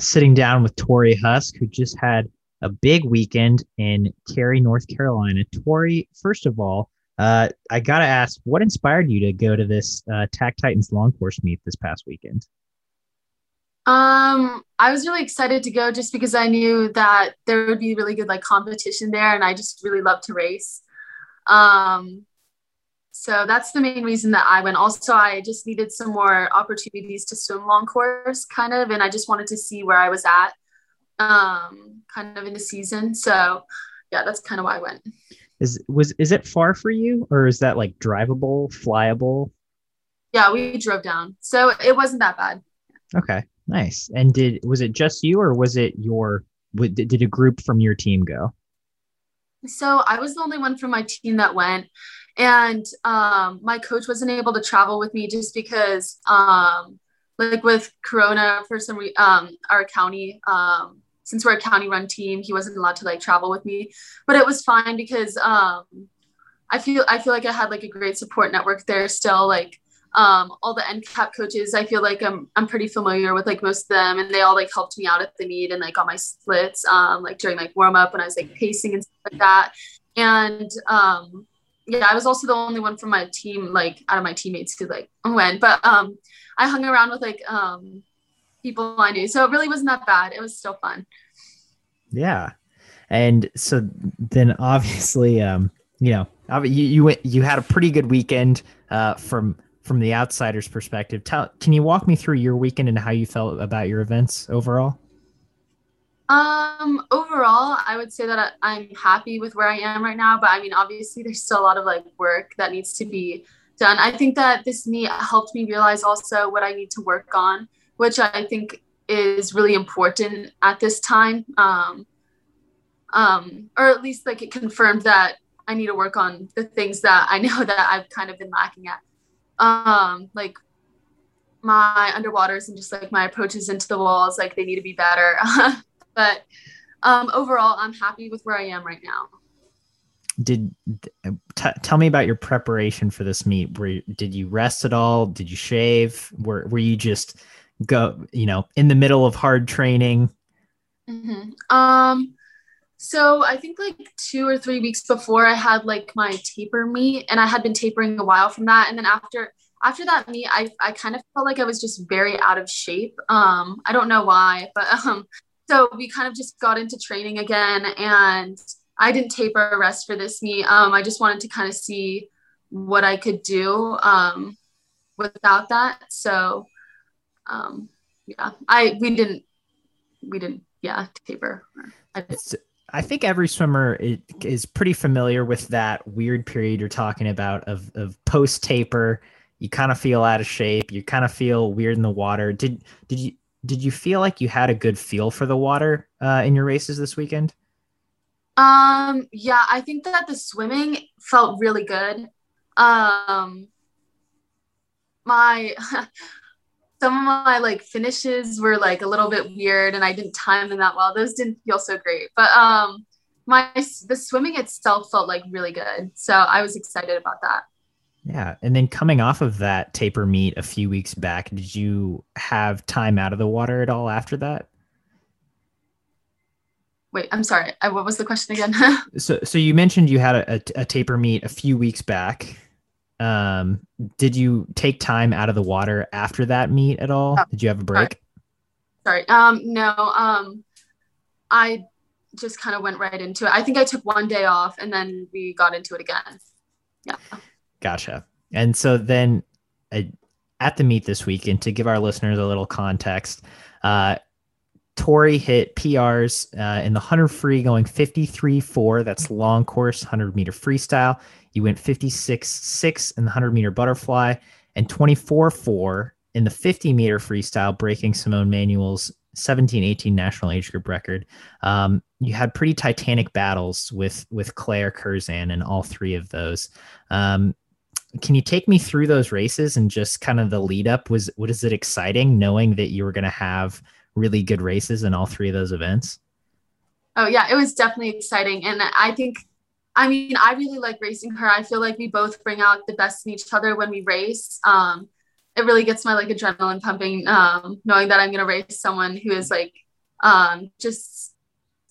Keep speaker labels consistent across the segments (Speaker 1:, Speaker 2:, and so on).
Speaker 1: sitting down with Torri Huske, who just had a big weekend in Cary, North Carolina. Torri, first of all, uh, I got to ask, what inspired you to go to this uh, TAC Titans long course meet this past weekend?
Speaker 2: Um, I was really excited to go just because I knew that there would be really good like competition there, and I just really love to race. Um, so that's the main reason that I went. Also, I just needed some more opportunities to swim long course, kind of, and I just wanted to see where I was at, um, kind of in the season. So, yeah, that's kind of why I went.
Speaker 1: Is was is it far for you, or is that like drivable, flyable?
Speaker 2: Yeah, we drove down, so it wasn't that bad.
Speaker 1: Okay, nice. And did was it just you, or was it your? Did a group from your team go?
Speaker 2: So I was the only one from my team that went and um, my coach wasn't able to travel with me just because um, like with corona for some reason um, our county um, since we're a county run team he wasn't allowed to like travel with me. But it was fine because um, i feel i feel like i had like a great support network there still. Like um, all the NCAP coaches, I feel like I'm I'm pretty familiar with like most of them, and they all like helped me out at the meet and like on my splits, um, like during like warm up when I was like pacing and stuff like that. And um, yeah, I was also the only one from my team, like out of my teammates who like went. But um, I hung around with like um, people I knew, so it really wasn't that bad. It was still fun.
Speaker 1: Yeah, and so then obviously, um, you know, you you went, you had a pretty good weekend uh, from from the outsider's perspective. Tell, can you walk me through your weekend and how you felt about your events overall?
Speaker 2: Um, overall, I would say that I, am happy with where I am right now, but I mean, obviously, there's still a lot of like work that needs to be done. I think that this meet helped me realize also what I need to work on, which I think is really important at this time. Um, um, or at least like it confirmed that I need to work on the things that I know that I've kind of been lacking at. Um, like my underwaters and just like my approaches into the walls, like they need to be better. But um, overall, I'm happy with where I am right now.
Speaker 1: Did t- tell me about your preparation for this meet? Were you, did you rest at all? Did you shave? Were were you just go you know in the middle of hard training?
Speaker 2: Mm-hmm. Um, so I think like two or three weeks before I had like my taper meet, and I had been tapering a while from that, and then after after that meet, I I kind of felt like I was just very out of shape. Um, I don't know why, but um, so we kind of just got into training again and I didn't taper rest for this meet. Um, I just wanted to kind of see what I could do um, without that. So um, yeah, I we didn't we didn't yeah taper.
Speaker 1: I, I think every swimmer is pretty familiar with that weird period you're talking about of of post taper. You kind of feel out of shape. You kind of feel weird in the water. Did did you did you feel like you had a good feel for the water uh, in your races this weekend?
Speaker 2: Um, yeah, I think that the swimming felt really good. Um, my some of my like finishes were like a little bit weird, and I didn't time them that well. Those didn't feel so great, but um, my the swimming itself felt like really good, so I was excited about that.
Speaker 1: Yeah. And then coming off of that taper meet a few weeks back, did you have time out of the water at all after that?
Speaker 2: Wait, I'm sorry. what was the question again?
Speaker 1: so, so you mentioned you had a, a, a, taper meet a few weeks back. Um, did you take time out of the water after that meet at all? Oh, did you have a break?
Speaker 2: Sorry. sorry. Um, no. Um, I just kind of went right into it. I think I took one day off and then we got into it again. Yeah.
Speaker 1: Gotcha. And so then uh, at the meet this weekend, to give our listeners a little context, uh, Torri hit PRs uh, in the 100 free going 53 4. That's long course, 100 meter freestyle. You went 56 6 in the 100 meter butterfly and 24 4 in the 50 meter freestyle, breaking Simone Manuel's 17 18 national age group record. Um, you had pretty titanic battles with with Claire Curzan in all three of those. Um, can you take me through those races and just kind of the lead up? Was what is it exciting knowing that you were going to have really good races in all three of those events?
Speaker 2: Oh yeah it was definitely exciting. And i think i mean i really like racing her. I feel like we both bring out the best in each other when we race. Um, it really gets my like adrenaline pumping um, knowing that i'm going to race someone who is like um, just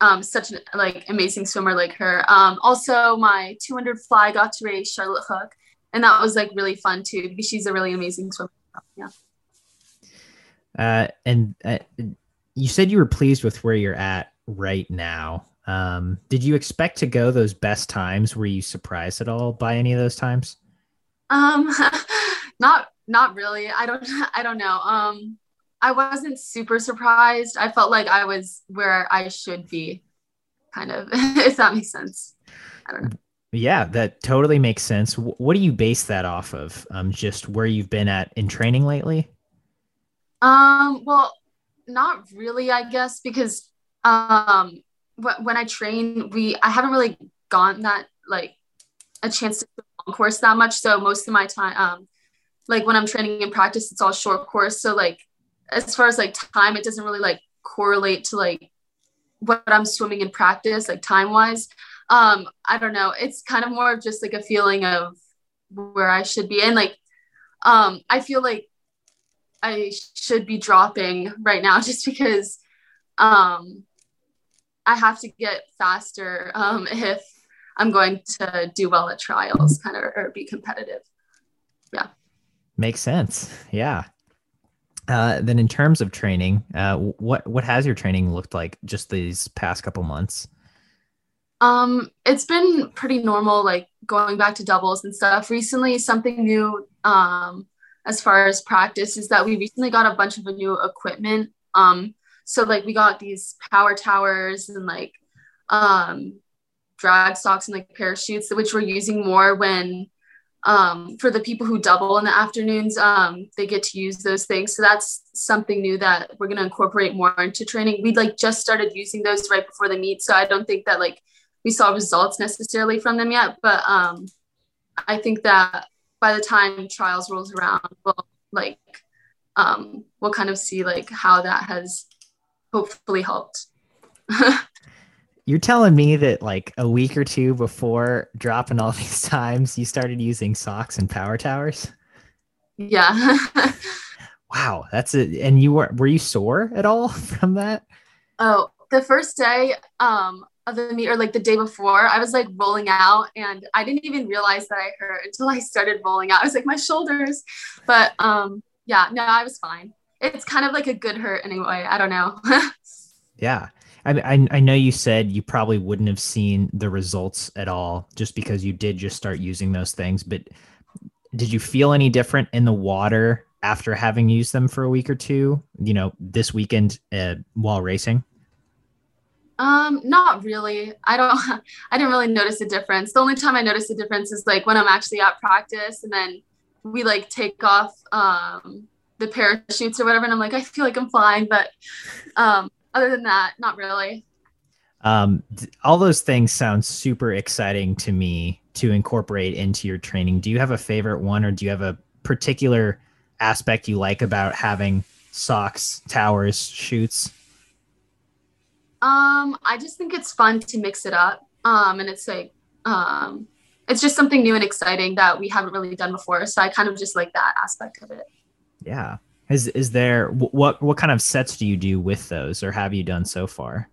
Speaker 2: um, such an like amazing swimmer like her. Um, also, my 200 fly got to race Charlotte Hook, and that was like really fun too because she's a really amazing swimmer. Yeah.
Speaker 1: Uh, and uh, you said you were pleased with where you're at right now. Um, did you expect to go those best times? Were you surprised at all by any of those times?
Speaker 2: Um, not not really. I don't I don't know. Um, I wasn't super surprised. I felt like I was where I should be, kind of, if that makes sense. I don't know.
Speaker 1: Yeah, that totally makes sense. What do you base that off of? Um, just where you've been at in training lately?
Speaker 2: Um, well, not really, I guess, because um, when I train, we I haven't really gotten that like a chance to long course that much. So most of my time, um, like when I'm training in practice, it's all short course. So like as far as like time, it doesn't really like correlate to like what I'm swimming in practice, like time wise. Um, I don't know. It's kind of more of just like a feeling of where I should be. And like, um, I feel like I should be dropping right now just because um, I have to get faster um, if I'm going to do well at trials, kind of, or be competitive. Yeah.
Speaker 1: Makes sense. Yeah. Uh, then in terms of training, uh, what what has your training looked like just these past couple months?
Speaker 2: Um, it's been pretty normal, like going back to doubles and stuff. Recently, something new um, as far as practice is that we recently got a bunch of new equipment. Um, so like we got these power towers and like um, drag sox and like parachutes, which we're using more when um, for the people who double in the afternoons, um, they get to use those things. So that's something new that we're going to incorporate more into training. We like just started using those right before the meet. So I don't think that like we saw results necessarily from them yet, but um, I think that by the time trials rolls around, we'll like, um, we'll kind of see like how that has hopefully helped.
Speaker 1: You're telling me that like a week or two before dropping all these times, you started using socks and power towers?
Speaker 2: Yeah.
Speaker 1: wow, that's it. And you were were you sore at all from that?
Speaker 2: Oh, the first day um of the meet or like the day before, I was like rolling out and I didn't even realize that I hurt until I started rolling out. I was like my shoulders. But um yeah, no, I was fine. It's kind of like a good hurt anyway. I don't know.
Speaker 1: yeah. I, I know you said you probably wouldn't have seen the results at all just because you did just start using those things, but did you feel any different in the water after having used them for a week or two? You know, this weekend uh, while racing.
Speaker 2: Um, not really. I don't. I didn't really notice a difference. The only time I noticed a difference is like when I'm actually at practice, and then we like take off um the parachutes or whatever, and I'm like, I feel like I'm flying, but um, other than that, not really.
Speaker 1: Um, all those things sound super exciting to me to incorporate into your training. Do you have a favorite one, or do you have a particular aspect you like about having socks, towers, chutes?
Speaker 2: Um, I just think it's fun to mix it up. Um, and it's like, um, it's just something new and exciting that we haven't really done before. So I kind of just like that aspect of it.
Speaker 1: Yeah. Is is there what what kind of sets do you do with those, or have you done so far?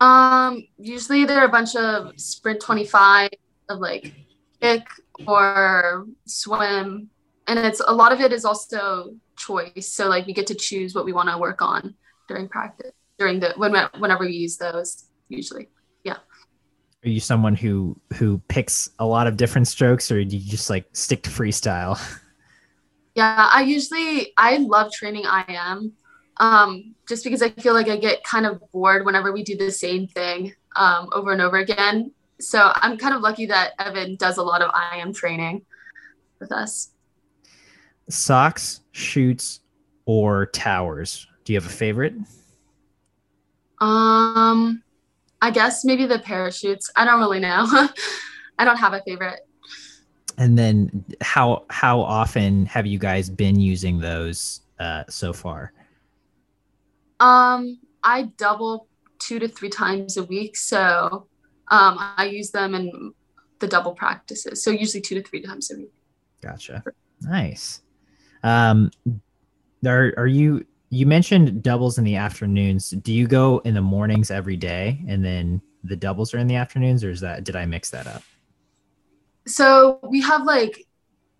Speaker 2: Um, usually there are a bunch of sprint twenty five of like kick or swim, and it's a lot of it is also choice. So like we get to choose what we want to work on during practice during the when whenever we use those usually. Yeah.
Speaker 1: Are you someone who who picks a lot of different strokes, or do you just like stick to freestyle?
Speaker 2: Yeah, I usually I love training IM, um, just because I feel like I get kind of bored whenever we do the same thing um, over and over again. So I'm kind of lucky that Evan does a lot of IM training with us.
Speaker 1: Socks, chutes, or towers. Do you have a favorite?
Speaker 2: Um, I guess maybe the parachutes. I don't really know. I don't have a favorite
Speaker 1: and then how how often have you guys been using those uh, so far?
Speaker 2: Um, I double two to three times a week, so um, I use them in the double practices. So usually two to three times a week.
Speaker 1: Gotcha. Nice. Um, are are you you mentioned doubles in the afternoons. Do you go in the mornings every day and then the doubles are in the afternoons or is that did I mix that up?
Speaker 2: So we have like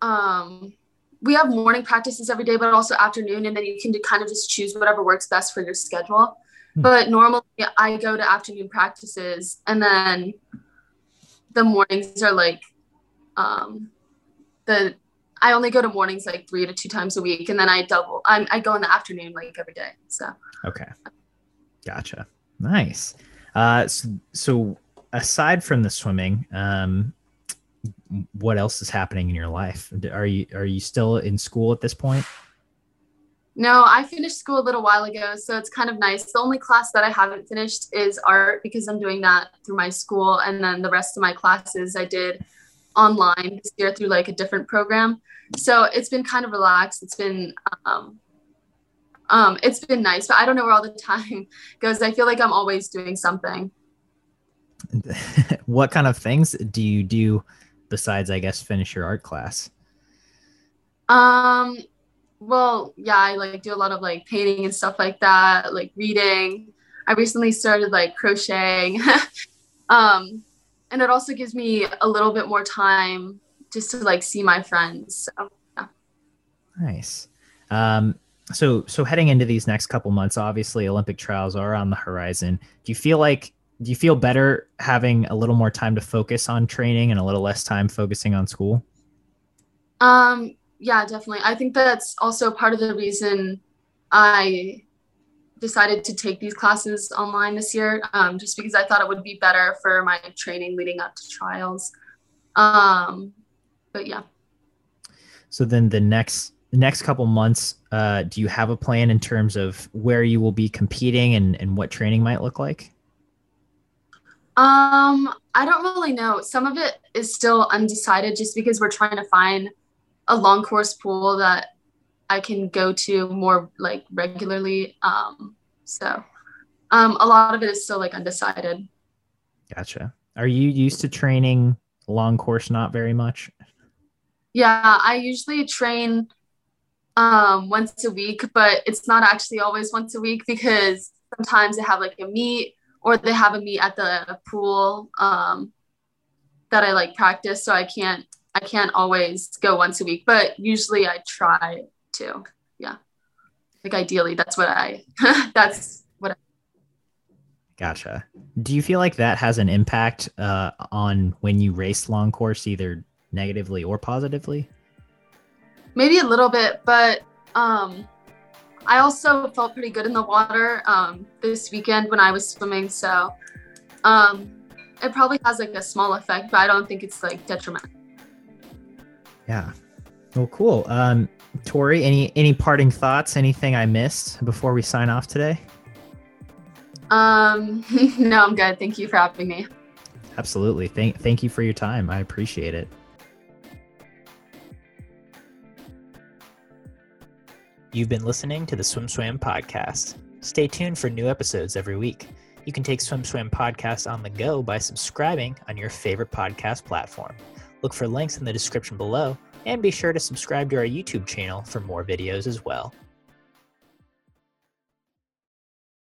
Speaker 2: um we have morning practices every day, but also afternoon, and then you can do, kind of just choose whatever works best for your schedule. Hmm. But normally I go to afternoon practices and then the mornings are like um the I only go to mornings like three to two times a week, and then I double. I'm, I go in the afternoon like every day. So
Speaker 1: okay, gotcha. Nice. Uh, so, so aside from the swimming, um, what else is happening in your life? Are you are you still in school at this point?
Speaker 2: No, I finished school a little while ago, so it's kind of nice. The only class that I haven't finished is art because I'm doing that through my school, and then the rest of my classes I did online this year through like a different program. So it's been kind of relaxed. It's been um, um, it's been nice, but I don't know where all the time goes. I feel like I'm always doing something.
Speaker 1: what kind of things do you do besides, I guess, finish your art class?
Speaker 2: Um, well, yeah, I like do a lot of like painting and stuff like that, like reading. I recently started like crocheting. um, and it also gives me a little bit more time just to like see my friends. So, yeah.
Speaker 1: Nice. Um, so so heading into these next couple months, obviously Olympic trials are on the horizon. Do you feel like do you feel better having a little more time to focus on training and a little less time focusing on school?
Speaker 2: Um, yeah, definitely. I think that's also part of the reason I decided to take these classes online this year, um, just because I thought it would be better for my training leading up to trials. Um, but yeah.
Speaker 1: So then the next the next couple months, uh, do you have a plan in terms of where you will be competing and, and what training might look like?
Speaker 2: Um, I don't really know. Some of it is still undecided just because we're trying to find a long course pool that I can go to more like regularly. Um, so um, a lot of it is still like undecided.
Speaker 1: Gotcha. Are you used to training long course not very much?
Speaker 2: Yeah, I usually train um, once a week, but it's not actually always once a week because sometimes they have like a meet or they have a meet at the pool um, that I like practice. So I can't I can't always go once a week, but usually I try to. Yeah, like ideally, that's what I that's what. I,
Speaker 1: Gotcha. Do you feel like that has an impact uh, on when you race long course, either negatively or positively?
Speaker 2: maybe a little bit, but um, I also felt pretty good in the water um, this weekend when I was swimming. So um, it probably has like a small effect, but I don't think it's like detrimental.
Speaker 1: Yeah. Well, cool. Um, Torri, any any parting thoughts? Anything I missed before we sign off today?
Speaker 2: Um, no, I'm good. Thank you for having me.
Speaker 1: Absolutely. Thank thank you for your time. I appreciate it. You've been listening to the SwimSwam podcast. Stay tuned for new episodes every week. You can take SwimSwam podcast on the go by subscribing on your favorite podcast platform. Look for links in the description below and be sure to subscribe to our YouTube channel for more videos as well.